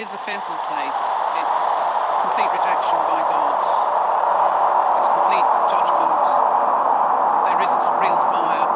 is a fearful place. It's complete rejection by God. It's complete judgment. There is real fire.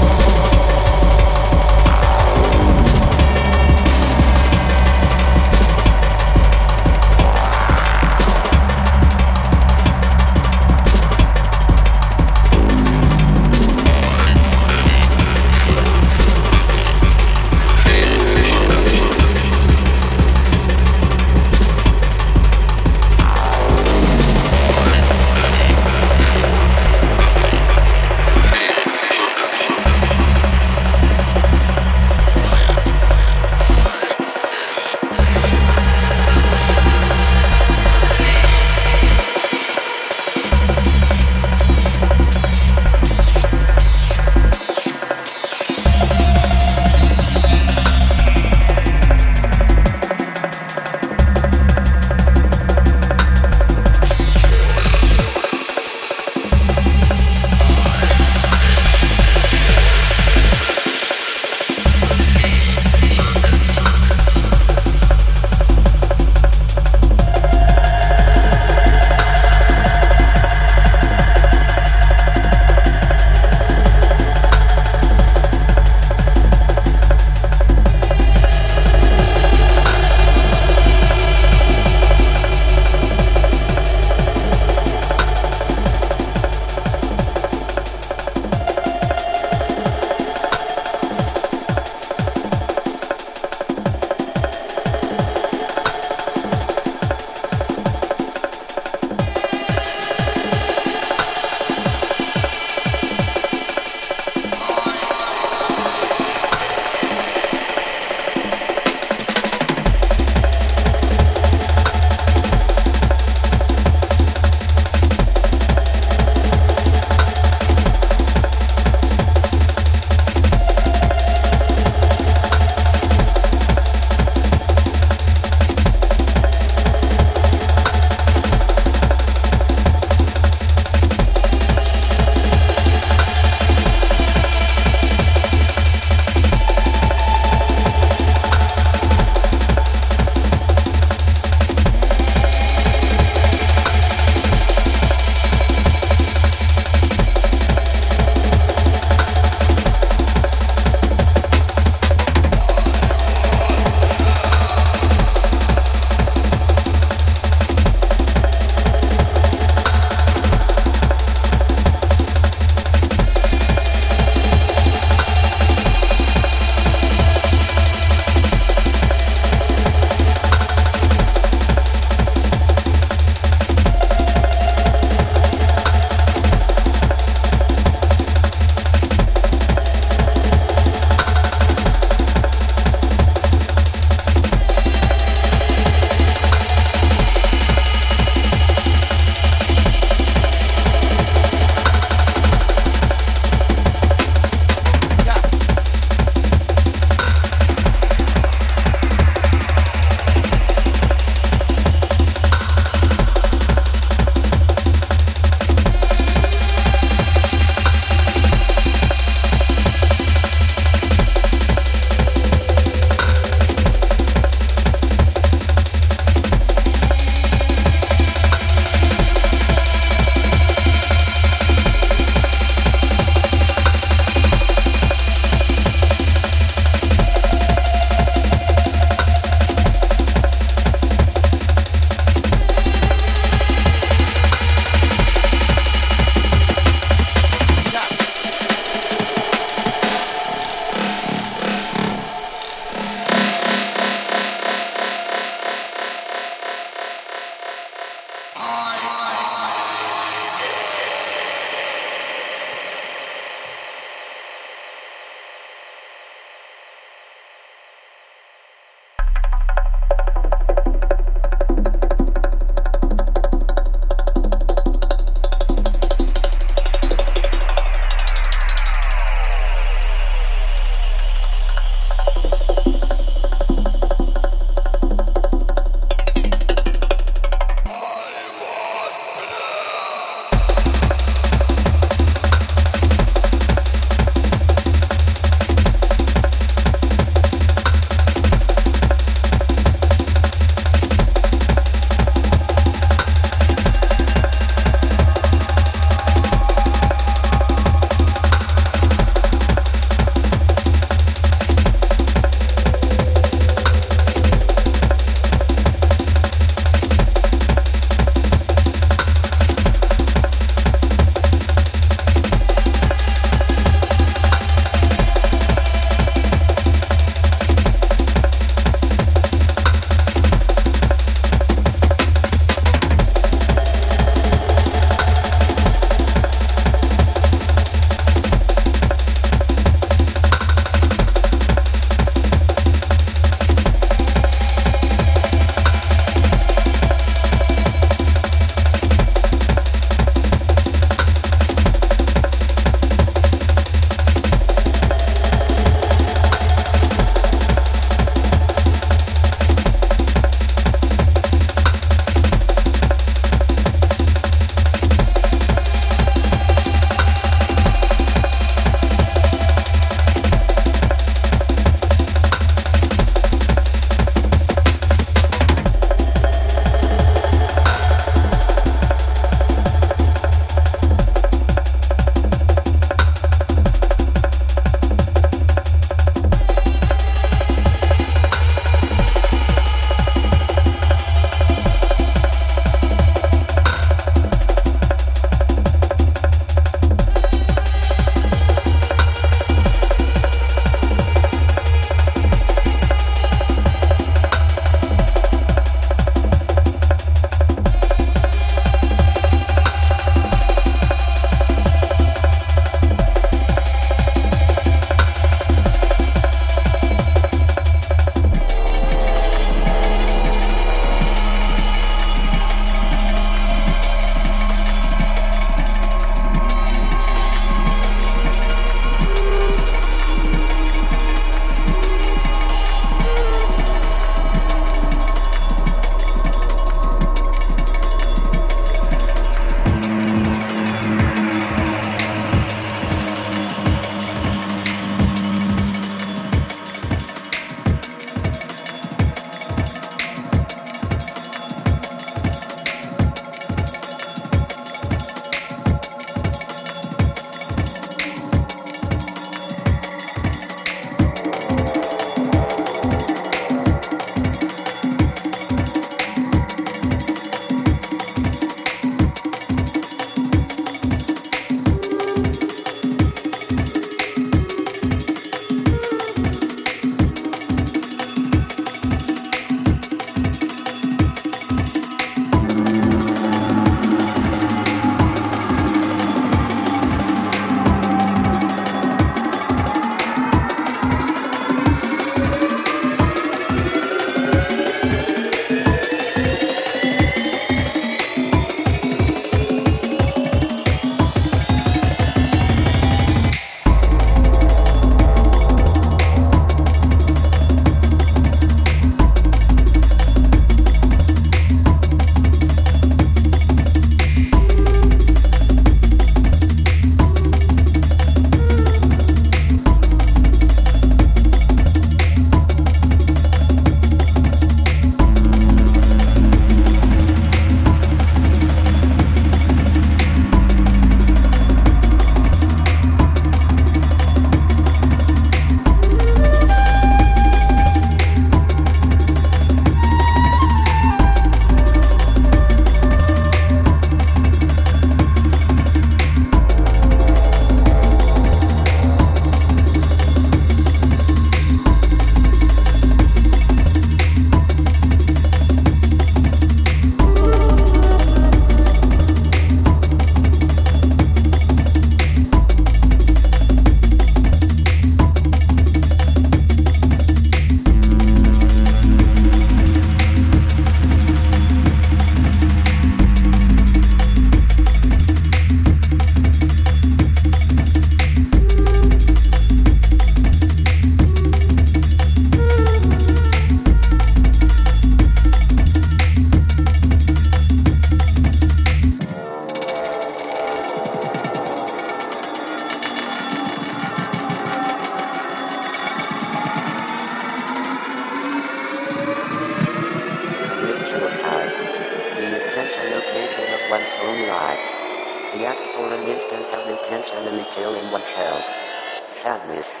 Sadness.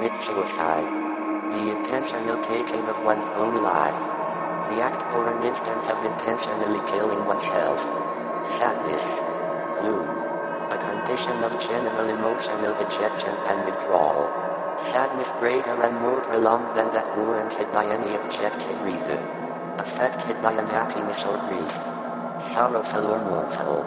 Commit suicide. The intentional taking of one's own life. The act for an instance of intentionally killing oneself. Sadness. Gloom. A condition of general emotional dejection and withdrawal. Sadness greater and more prolonged than that warranted by any objective reason. Affected by unhappiness or grief. Sorrowful or mournful.